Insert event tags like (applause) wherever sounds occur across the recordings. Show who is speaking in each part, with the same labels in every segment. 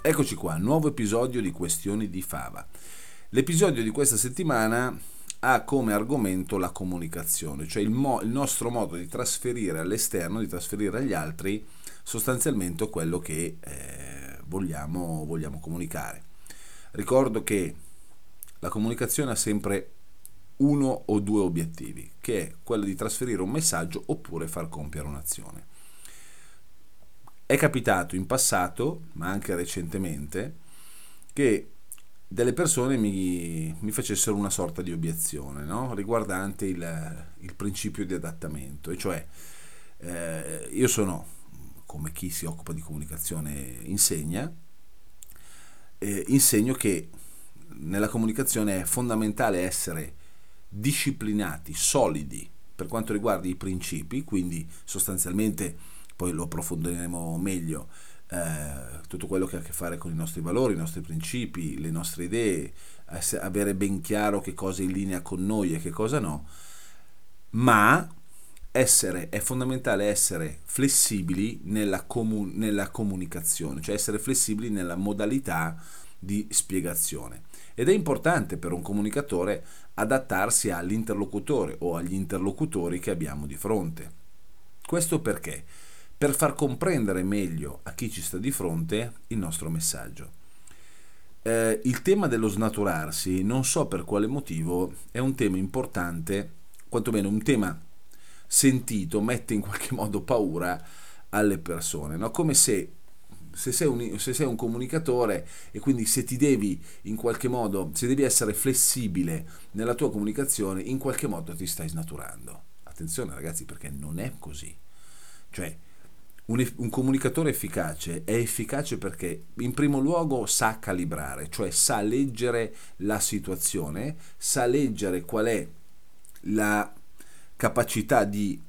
Speaker 1: Eccoci qua, nuovo episodio di Questioni di Fava. L'episodio di questa settimana ha come argomento la comunicazione, cioè il, mo- il nostro modo di trasferire all'esterno, di trasferire agli altri sostanzialmente quello che eh, vogliamo, vogliamo comunicare. Ricordo che la comunicazione ha sempre uno o due obiettivi, che è quello di trasferire un messaggio oppure far compiere un'azione. È capitato in passato, ma anche recentemente, che delle persone mi, mi facessero una sorta di obiezione no? riguardante il, il, principio di adattamento, e cioè eh, io sono, come chi si occupa di comunicazione insegna, eh, insegno che nella comunicazione è fondamentale essere disciplinati, solidi per quanto riguarda i principi, quindi sostanzialmente poi lo approfondiremo meglio, eh, tutto quello che ha a che fare con i nostri valori, i nostri principi, le nostre idee, avere ben chiaro che cosa è in linea con noi e che cosa no, ma essere, è fondamentale essere flessibili nella, comu- nella comunicazione, cioè essere flessibili nella modalità di spiegazione. Ed è importante per un comunicatore adattarsi all'interlocutore o agli interlocutori che abbiamo di fronte. Questo perché? Per far comprendere meglio a chi ci sta di fronte il nostro messaggio. Eh, il tema dello snaturarsi, non so per quale motivo, è un tema importante, quantomeno un tema sentito, mette in qualche modo paura alle persone, no? come se se sei, un, se sei, un, comunicatore e quindi se ti devi in qualche modo, se devi essere flessibile nella tua comunicazione, in qualche modo ti stai snaturando. Attenzione ragazzi perché non è così. Cioè, un, un, comunicatore efficace è efficace perché in primo luogo sa calibrare, cioè sa leggere la situazione, sa leggere qual è la capacità di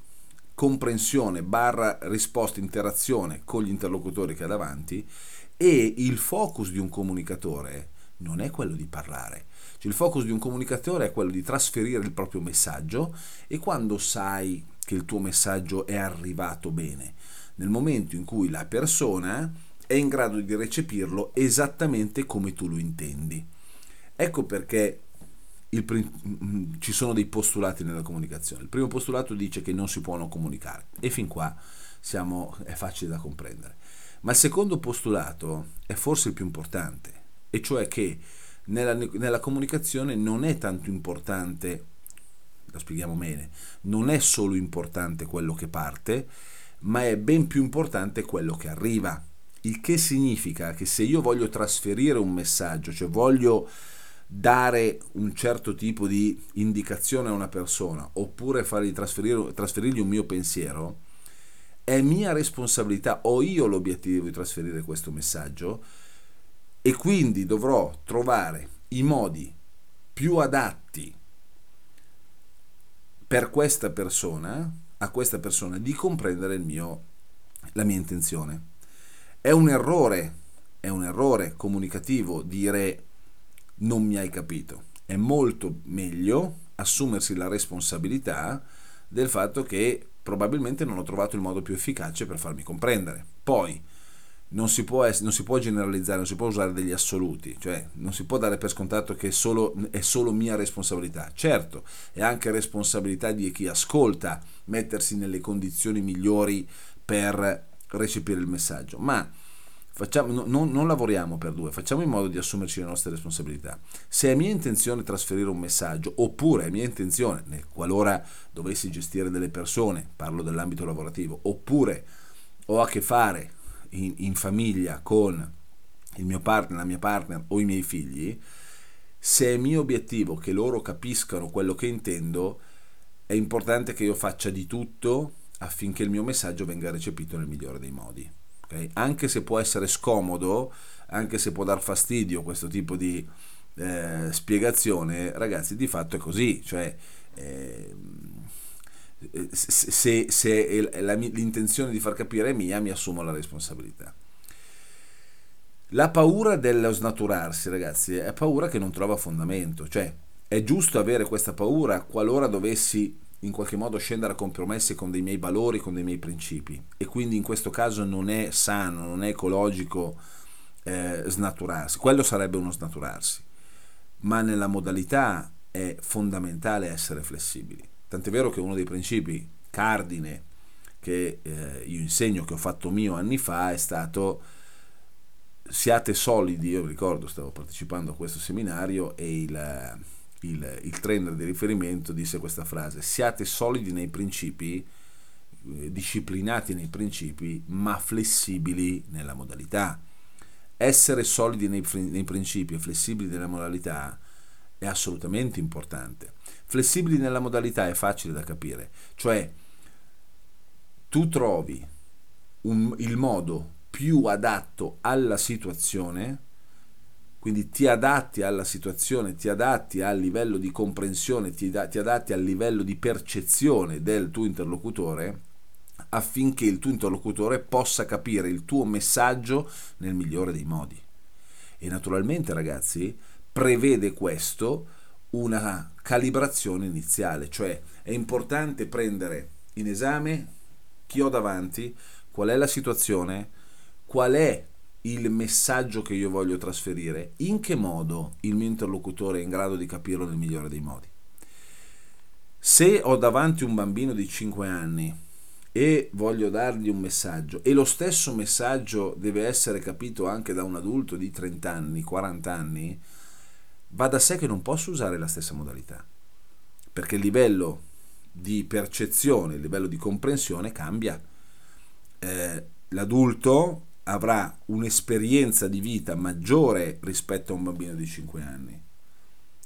Speaker 1: comprensione barra risposta interazione con gli interlocutori che ha davanti e il focus di un comunicatore non è quello di parlare. Cioè, il focus di un comunicatore è quello di trasferire il proprio messaggio e quando sai che il tuo messaggio è arrivato bene, nel momento in cui la persona è in grado di recepirlo esattamente come tu lo intendi. Ecco perché il, ci sono dei postulati nella comunicazione. Il primo postulato dice che non si può non comunicare e fin qua siamo, è facile da comprendere. Ma il secondo postulato è forse il più importante, e cioè che nella, nella comunicazione non è tanto importante, lo spieghiamo bene, non è solo importante quello che parte, ma è ben più importante quello che arriva. Il che significa che se io voglio trasferire un messaggio, cioè voglio dare un certo tipo di indicazione a una persona oppure fargli trasferirgli un mio pensiero, è mia responsabilità, ho io l'obiettivo di trasferire questo messaggio e quindi dovrò trovare i modi più adatti per questa persona a questa persona di comprendere mio, la mia intenzione. È un errore, è un errore comunicativo dire non mi hai capito. È molto meglio assumersi la responsabilità del fatto che probabilmente non ho trovato il modo più efficace per farmi comprendere. Poi, non si, può, non si, può, generalizzare, non si può usare degli assoluti, cioè non si può dare per scontato che è solo, è solo mia responsabilità. Certo, è anche responsabilità di chi ascolta mettersi nelle condizioni migliori per recepire il messaggio, ma facciamo, non, non lavoriamo per due, facciamo in modo di assumerci le nostre responsabilità. Se è mia intenzione trasferire un messaggio, oppure è mia intenzione, nel qualora dovessi gestire delle persone, parlo dell'ambito lavorativo, oppure ho a che fare in, in famiglia con il mio partner, la mia partner o i miei figli, se è mio obiettivo che loro capiscano quello che intendo, è importante che io faccia di tutto affinché il mio messaggio venga recepito nel migliore dei modi. Okay? Anche se può essere scomodo, anche se può dar fastidio questo tipo di eh, spiegazione, ragazzi, di fatto è così, cioè eh, se, se la, l'intenzione di far capire è mia, mi assumo la responsabilità. La paura dello snaturarsi, ragazzi, è paura che non trova fondamento, cioè è giusto avere questa paura qualora dovessi in qualche modo scendere a compromessi con dei miei valori, con dei miei principi. E quindi in questo caso non è sano, non è ecologico eh, snaturarsi, quello sarebbe uno snaturarsi, ma nella modalità è fondamentale essere flessibili, tant'è vero che uno dei principi cardine che eh, io insegno, che ho fatto mio anni fa, è stato siate solidi, io ricordo, stavo partecipando a questo seminario e il il, il trainer di riferimento disse questa frase, siate solidi nei principi, eh, disciplinati nei principi, ma flessibili nella modalità. Essere solidi nei, nei principi e flessibili nella modalità è assolutamente importante. Flessibili nella modalità è facile da capire, cioè tu trovi un, il modo più adatto alla situazione quindi ti adatti alla situazione, ti adatti al livello di comprensione, ti, da, ti adatti al livello di percezione del tuo interlocutore affinché il tuo interlocutore possa capire il tuo messaggio nel migliore dei modi. E naturalmente, ragazzi, prevede questo una calibrazione iniziale, cioè è importante prendere in esame chi ho davanti, qual è la situazione, qual è il messaggio che io voglio trasferire, in che modo il mio interlocutore è in grado di capirlo nel migliore dei modi. Se ho davanti un bambino di 5 anni e voglio dargli un messaggio e lo stesso messaggio deve essere capito anche da un adulto di 30 anni, 40 anni, va da sé che non posso usare la stessa modalità, perché il livello di percezione, il livello di comprensione cambia. Eh, l'adulto avrà un'esperienza di vita maggiore rispetto a un bambino di 5 anni.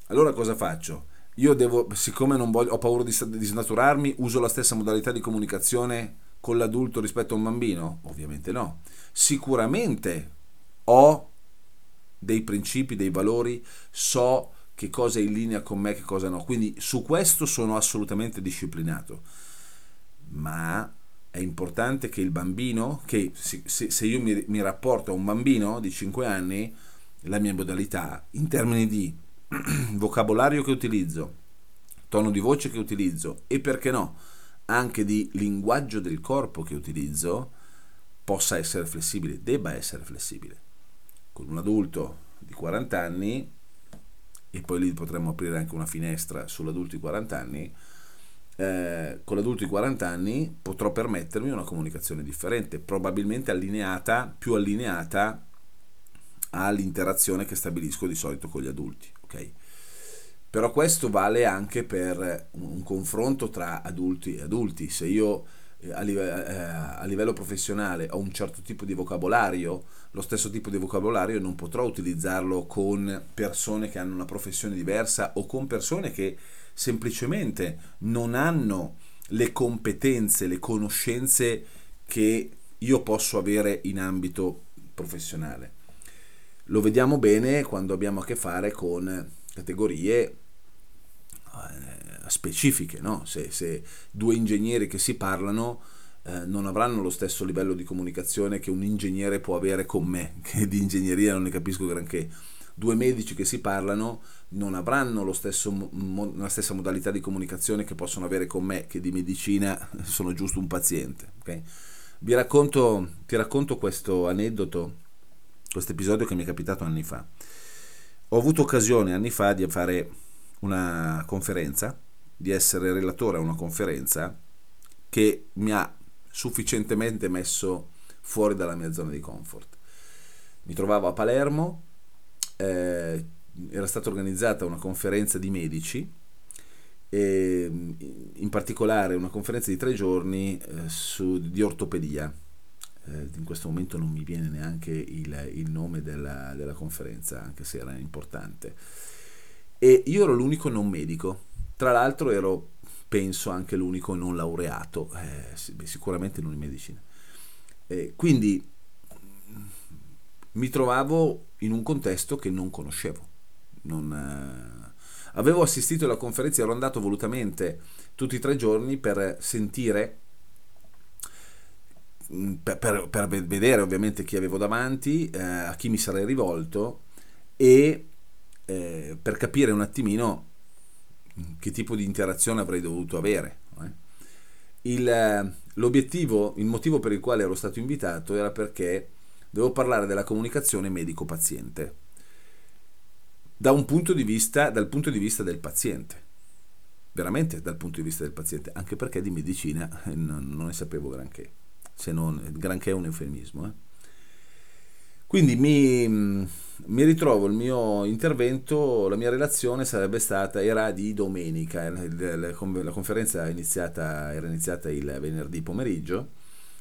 Speaker 1: Allora cosa faccio? Io devo, siccome voglio, ho paura di, di snaturarmi, uso la stessa modalità di comunicazione con l'adulto rispetto a un bambino? Ovviamente no. Sicuramente ho dei principi, dei valori, so che cosa è in linea con me, che cosa no. Quindi su questo sono assolutamente disciplinato. Ma è importante che il bambino, che se, se io mi, mi, rapporto a un bambino di 5 anni, la mia modalità in termini di (clears throat) vocabolario che utilizzo, tono di voce che utilizzo e perché no, anche di linguaggio del corpo che utilizzo, possa essere flessibile, debba essere flessibile. Con un adulto di 40 anni, e poi lì potremmo aprire anche una finestra sull'adulto di 40 anni, eh, con l'adulto di 40 anni potrò permettermi una comunicazione differente, probabilmente allineata, più allineata all'interazione che stabilisco di solito con gli adulti. Okay? Però questo vale anche per un confronto tra adulti e adulti. Se io a livello, eh, a livello professionale ho un certo tipo di vocabolario, lo stesso tipo di vocabolario non potrò utilizzarlo con persone che hanno una professione diversa o con persone che semplicemente non hanno le competenze, le conoscenze che io posso avere in ambito professionale. Lo vediamo bene quando abbiamo a che fare con categorie eh, specifiche, no? se, se, due ingegneri che si parlano eh, non avranno lo stesso livello di comunicazione che un ingegnere può avere con me, (laughs) che di ingegneria non ne capisco granché due medici che si parlano non avranno stesso, mo, la stessa modalità di comunicazione che possono avere con me, che di medicina (laughs) sono giusto un paziente. Okay? Vi racconto, ti racconto questo aneddoto, questo episodio che mi è capitato anni fa. Ho avuto occasione anni fa di fare una conferenza, di essere relatore a una conferenza che mi ha sufficientemente messo fuori dalla mia zona di comfort. Mi trovavo a Palermo, eh, era stata organizzata una conferenza di medici, e, in particolare una conferenza di tre giorni eh, su, di ortopedia. Eh, in questo momento non mi viene neanche il, il nome della, della, conferenza, anche se era importante. E io ero l'unico non medico, tra l'altro ero, penso, anche l'unico non laureato, eh, sicuramente non in medicina. quindi mi trovavo in un contesto che non conoscevo. Non, eh, avevo assistito alla conferenza, ero andato volutamente tutti e tre giorni per sentire, mm, per, per, per vedere ovviamente chi avevo davanti, eh, a chi mi sarei rivolto e eh, per capire un attimino che tipo di interazione avrei dovuto avere. Eh. Il, l'obiettivo, il motivo per il quale ero stato invitato era perché devo parlare della comunicazione medico-paziente da un punto vista, dal punto di vista del paziente. Veramente dal punto di vista del paziente, anche perché di medicina non, non ne sapevo granché, se non granché è un eufemismo. Eh. Quindi mi, mi, ritrovo il mio intervento, la mia relazione sarebbe stata, era di domenica, la, conferenza iniziata, era iniziata il venerdì pomeriggio,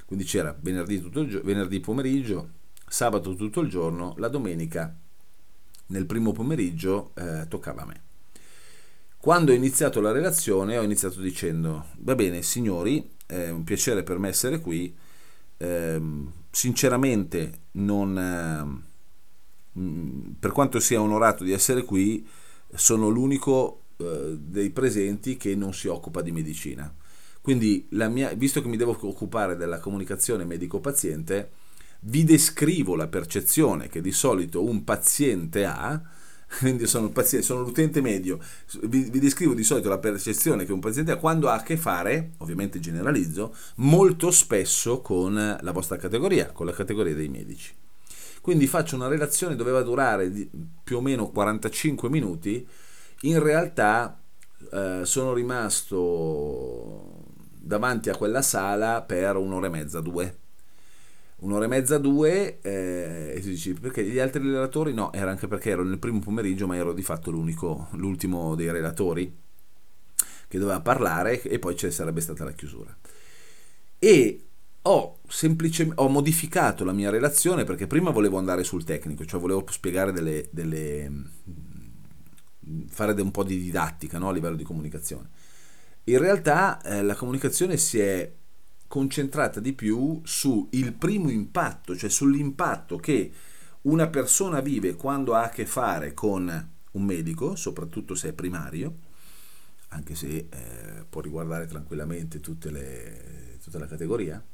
Speaker 1: quindi c'era venerdì, il, venerdì pomeriggio, sabato tutto il giorno, la domenica nel primo pomeriggio eh, toccava a me. Quando ho iniziato la relazione ho iniziato dicendo, va bene signori, è un piacere per me essere qui, ehm, sinceramente non, eh, per quanto sia onorato di essere qui, sono l'unico eh, dei presenti che non si occupa di medicina. Quindi, mia, visto che mi devo occupare della comunicazione medico-paziente, vi descrivo la percezione che di solito un paziente ha, (laughs) quindi sono, paziente, sono l'utente medio, vi, vi, descrivo di solito la percezione che un paziente ha quando ha a che fare, ovviamente generalizzo, molto spesso con la vostra categoria, con la categoria dei medici. Quindi faccio una relazione, doveva durare più o meno 45 minuti, in realtà eh, sono rimasto davanti a quella sala per un'ora e mezza, due un'ora e mezza, due, eh, e si dice perché gli altri relatori no, era anche perché ero nel primo pomeriggio, ma ero di fatto l'unico, l'ultimo dei relatori che doveva parlare e poi ci sarebbe stata la chiusura. E ho ho modificato la mia relazione perché prima volevo andare sul tecnico, cioè volevo spiegare delle, delle fare un po' di didattica no? a livello di comunicazione. In realtà eh, la comunicazione si è concentrata di più sul primo impatto, cioè sull'impatto che una persona vive quando ha a che fare con un medico, soprattutto se è primario, anche se eh, può riguardare tranquillamente le, tutta la categoria,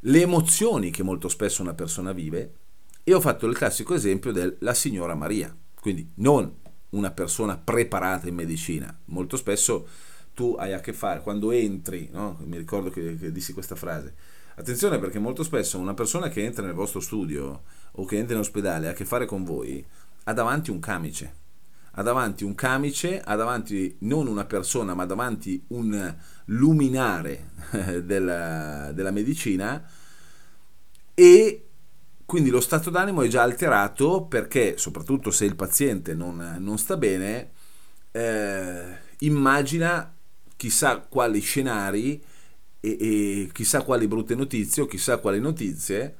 Speaker 1: le emozioni che molto spesso una persona vive. E ho fatto il classico esempio della signora Maria, quindi non una persona preparata in medicina, molto spesso tu hai a che fare, quando entri, no? mi ricordo che, che dissi questa frase, attenzione perché molto spesso una persona che entra nel vostro studio o che entra in ospedale ha a che fare con voi, ha davanti un camice, ha davanti un camice, ha davanti non una persona ma davanti un luminare (laughs) della, della medicina e quindi lo stato d'animo è già alterato perché soprattutto se il paziente non, non sta bene, eh, immagina chissà quali scenari e, e chissà quali brutte notizie o chissà quali notizie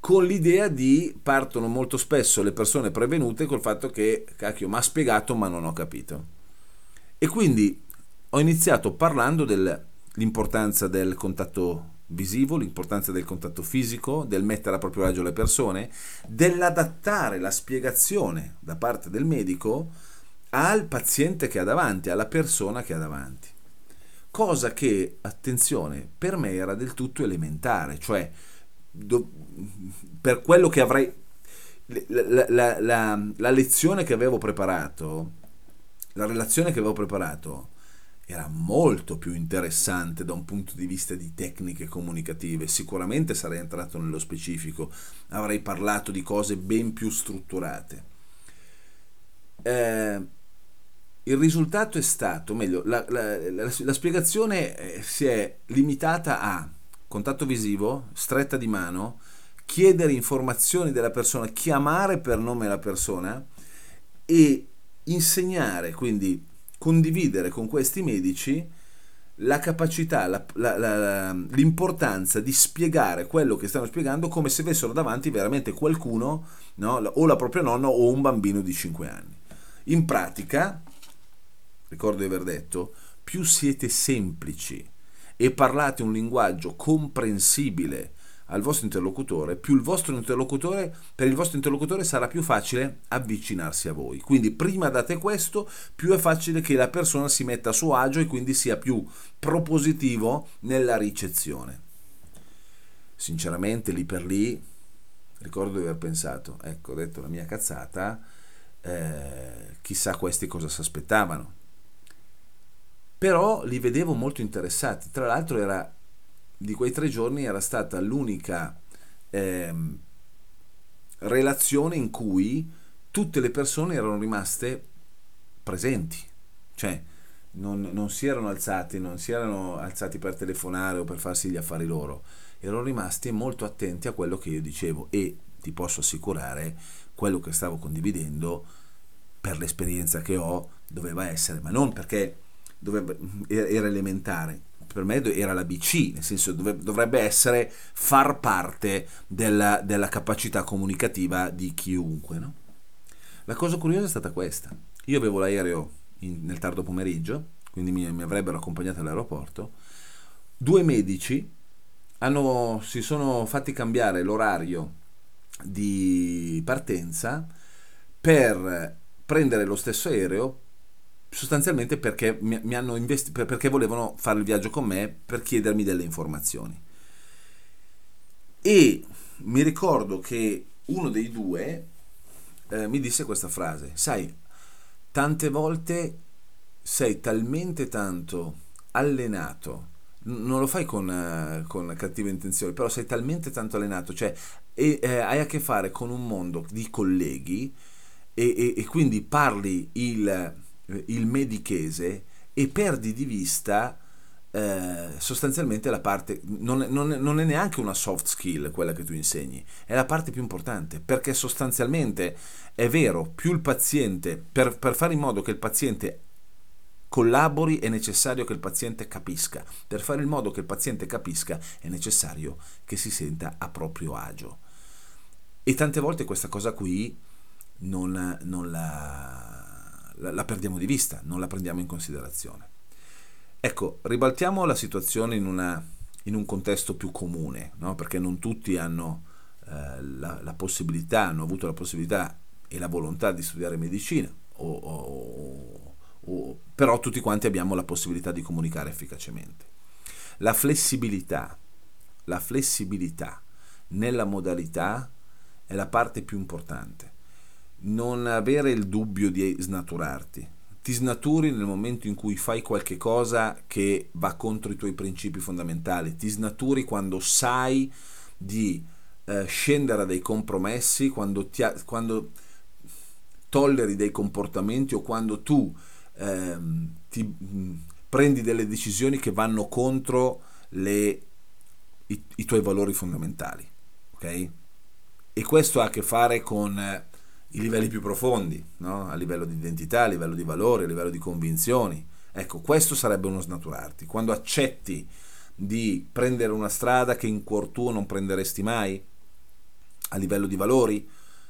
Speaker 1: con l'idea di partono molto spesso le persone prevenute col fatto che cacchio mi ha spiegato ma non ho capito e quindi ho iniziato parlando dell'importanza del contatto visivo, l'importanza del contatto fisico, del mettere a proprio agio le persone, dell'adattare la spiegazione da parte del medico al paziente che ha davanti, alla persona che ha davanti. Cosa che, attenzione, per me era del tutto elementare, cioè do, per quello che avrei... La, la, la, la, lezione che avevo preparato, la relazione che avevo preparato, era molto più interessante da un punto di vista di tecniche comunicative. Sicuramente sarei entrato nello specifico, avrei parlato di cose ben più strutturate. Eh, il risultato è stato, meglio, la, la, la, la, spiegazione eh, si è limitata a contatto visivo, stretta di mano, chiedere informazioni della persona, chiamare per nome la persona e insegnare, quindi condividere con questi medici la capacità, la, la, l'importanza di spiegare quello che stanno spiegando come se avessero davanti veramente qualcuno, no? o la propria nonna o un bambino di 5 anni. In pratica, ricordo di aver detto, più siete semplici e parlate un linguaggio comprensibile al vostro interlocutore, più il vostro interlocutore, per il vostro interlocutore sarà più facile avvicinarsi a voi. Quindi prima date questo, più è facile che la persona si metta a suo agio e quindi sia più propositivo nella ricezione. Sinceramente, lì per lì, ricordo di aver pensato, ecco, ho detto la mia cazzata, eh, chissà questi cosa si aspettavano. Però li vedevo molto interessati. Tra l'altro era di quei tre giorni era stata l'unica ehm, relazione in cui tutte le persone erano rimaste presenti, cioè non, non, si erano alzati, non si erano alzati per telefonare o per farsi gli affari loro, erano rimasti molto attenti a quello che io dicevo e ti posso assicurare quello che stavo condividendo per l'esperienza che ho doveva essere, ma non perché doveva, era elementare, per me era la BC, nel senso dovrebbe essere far parte della, della capacità comunicativa di chiunque. No? La cosa curiosa è stata questa. Io avevo l'aereo in, nel tardo pomeriggio, quindi mi, mi avrebbero accompagnato all'aeroporto. Due medici hanno, si sono fatti cambiare l'orario di partenza per prendere lo stesso aereo sostanzialmente perché mi, mi hanno investito, perché volevano fare il viaggio con me per chiedermi delle informazioni. E mi ricordo che uno dei due eh, mi disse questa frase, sai, tante volte sei talmente tanto allenato, non lo fai con, uh, con cattive intenzioni, però sei talmente tanto allenato, cioè e, eh, hai a che fare con un mondo di colleghi e, e, e quindi parli il eh, il medichese e perdi di vista eh, sostanzialmente la parte, non, non, non, è neanche una soft skill quella che tu insegni, è la parte più importante, perché sostanzialmente è vero, più il paziente, per, per fare in modo che il paziente collabori è necessario che il paziente capisca, per fare in modo che il paziente capisca è necessario che si senta a proprio agio. E tante volte questa cosa qui non, non la la perdiamo di vista, non la prendiamo in considerazione. Ecco, ribaltiamo la situazione in, una, in un contesto più comune, no? perché non tutti hanno eh, la, la, possibilità, hanno avuto la possibilità e la volontà di studiare medicina, o, o, o, però tutti quanti abbiamo la possibilità di comunicare efficacemente. La flessibilità, la flessibilità nella modalità è la parte più importante non avere il dubbio di snaturarti. Ti snaturi nel momento in cui fai qualche cosa che va contro i tuoi principi fondamentali. Ti snaturi quando sai di eh, scendere a dei compromessi, quando, ti, quando, tolleri dei comportamenti o quando tu eh, ti, mh, prendi delle decisioni che vanno contro le, i, i, tuoi valori fondamentali. Ok? E questo ha a che fare con... I livelli più profondi, no? a livello di identità, a livello di valori, a livello di convinzioni. Ecco, questo sarebbe uno snaturarti. Quando accetti di prendere una strada che in cuor tuo non prenderesti mai, a livello di valori,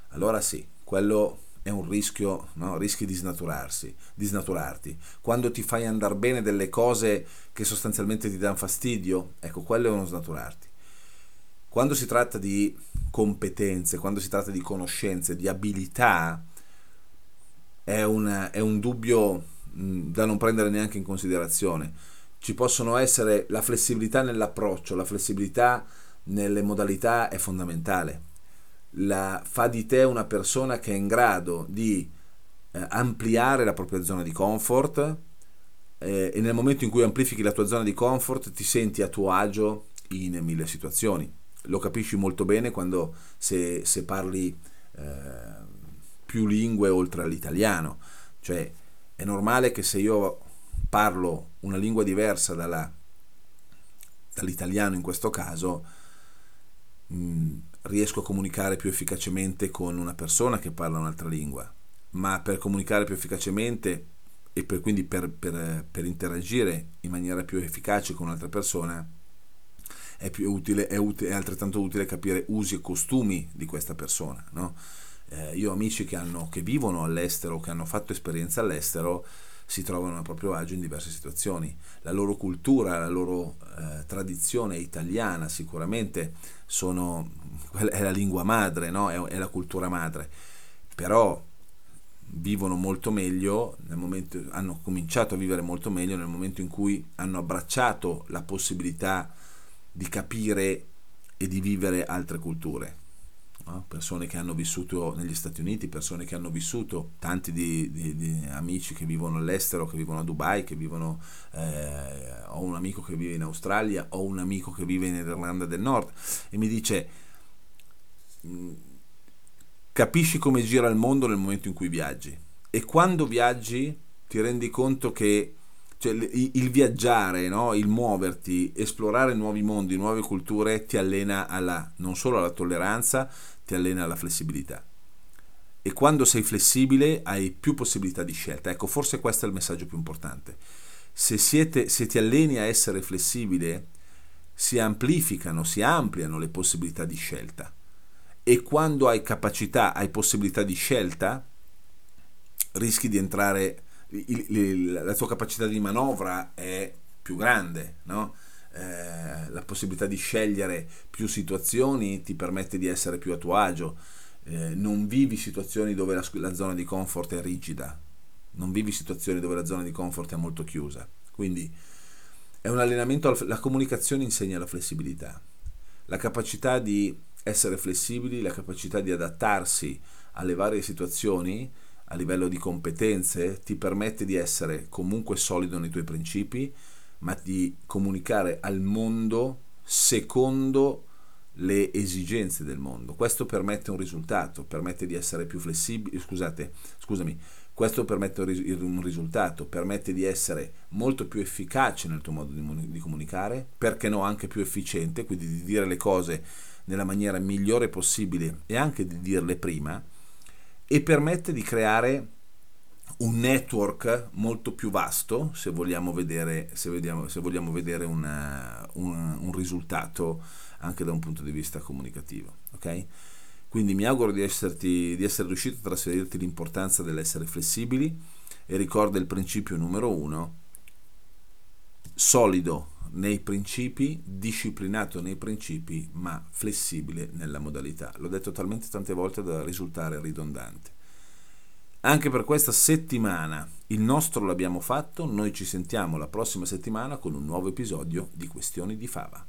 Speaker 1: allora sì, quello è un rischio, no? rischi di snaturarsi, di snaturarti. Quando ti fai andare bene delle cose che sostanzialmente ti danno fastidio, ecco, quello è uno snaturarti. Quando si tratta di competenze, quando si tratta di conoscenze, di abilità, è un, è un dubbio da non prendere neanche in considerazione. Ci possono essere la flessibilità nell'approccio, la flessibilità nelle modalità è fondamentale. La, fa di te una persona che è in grado di eh, ampliare la propria zona di comfort eh, e nel momento in cui amplifichi la tua zona di comfort ti senti a tuo agio in mille situazioni lo capisci molto bene quando se, se parli eh, più lingue oltre all'italiano. Cioè è normale che se io parlo una lingua diversa dalla, dall'italiano in questo caso, mh, mm, riesco a comunicare più efficacemente con una persona che parla un'altra lingua. Ma per comunicare più efficacemente e per, quindi per, per, per interagire in maniera più efficace con un'altra persona, è, utile, è, utile, è altrettanto utile capire usi e costumi di questa persona. No? Eh, io ho amici che, hanno, che vivono all'estero, che hanno fatto esperienza all'estero, si trovano a proprio agio in diverse situazioni. La loro cultura, la loro eh, tradizione italiana sicuramente sono, è la lingua madre, no? è, è la cultura madre, però vivono molto meglio, momento, hanno cominciato a vivere molto meglio nel momento in cui hanno abbracciato la possibilità di capire e di vivere altre culture. No? Persone che hanno vissuto negli Stati Uniti, persone che hanno vissuto, tanti di, di, di amici che vivono all'estero, che vivono a Dubai, che vivono, eh, ho un amico che vive in Australia, ho un amico che vive in Irlanda del Nord e mi dice mm, capisci come gira il mondo nel momento in cui viaggi e quando viaggi ti rendi conto che cioè, il viaggiare, no? il muoverti, esplorare nuovi mondi, nuove culture ti allena alla, non solo alla tolleranza, ti allena alla flessibilità. E quando sei flessibile hai più possibilità di scelta. Ecco, forse questo è il messaggio più importante. Se, siete, se ti alleni a essere flessibile, si amplificano, si ampliano le possibilità di scelta. E quando hai capacità, hai possibilità di scelta, rischi di entrare, il, il, la tua capacità di manovra è più grande, no? Eh, la possibilità di scegliere più situazioni ti permette di essere più a tuo agio. Eh, non vivi situazioni dove la, la, zona di comfort è rigida, non vivi situazioni dove la zona di comfort è molto chiusa. Quindi è un allenamento, la comunicazione insegna la flessibilità, la capacità di essere flessibili, la capacità di adattarsi alle varie situazioni a livello di competenze ti permette di essere comunque solido nei tuoi principi, ma di comunicare al mondo secondo le esigenze del mondo. Questo permette un risultato, permette di essere più flessibili, scusate, scusami, questo permette un risultato, permette di essere molto più efficace nel tuo modo di, di comunicare, perché no anche più efficiente, quindi di dire le cose nella maniera migliore possibile e anche di dirle prima, e permette di creare un network molto più vasto se vogliamo vedere, se vediamo, se vogliamo vedere una, un, un, risultato anche da un punto di vista comunicativo. Okay? Quindi mi auguro di, esserti, di essere riuscito a trasferirti l'importanza dell'essere flessibili e ricorda il principio numero uno, solido nei principi, disciplinato nei principi, ma flessibile nella modalità. L'ho detto talmente tante volte da risultare ridondante. Anche per questa settimana il nostro l'abbiamo fatto, noi ci sentiamo la prossima settimana con un nuovo episodio di Questioni di Fava.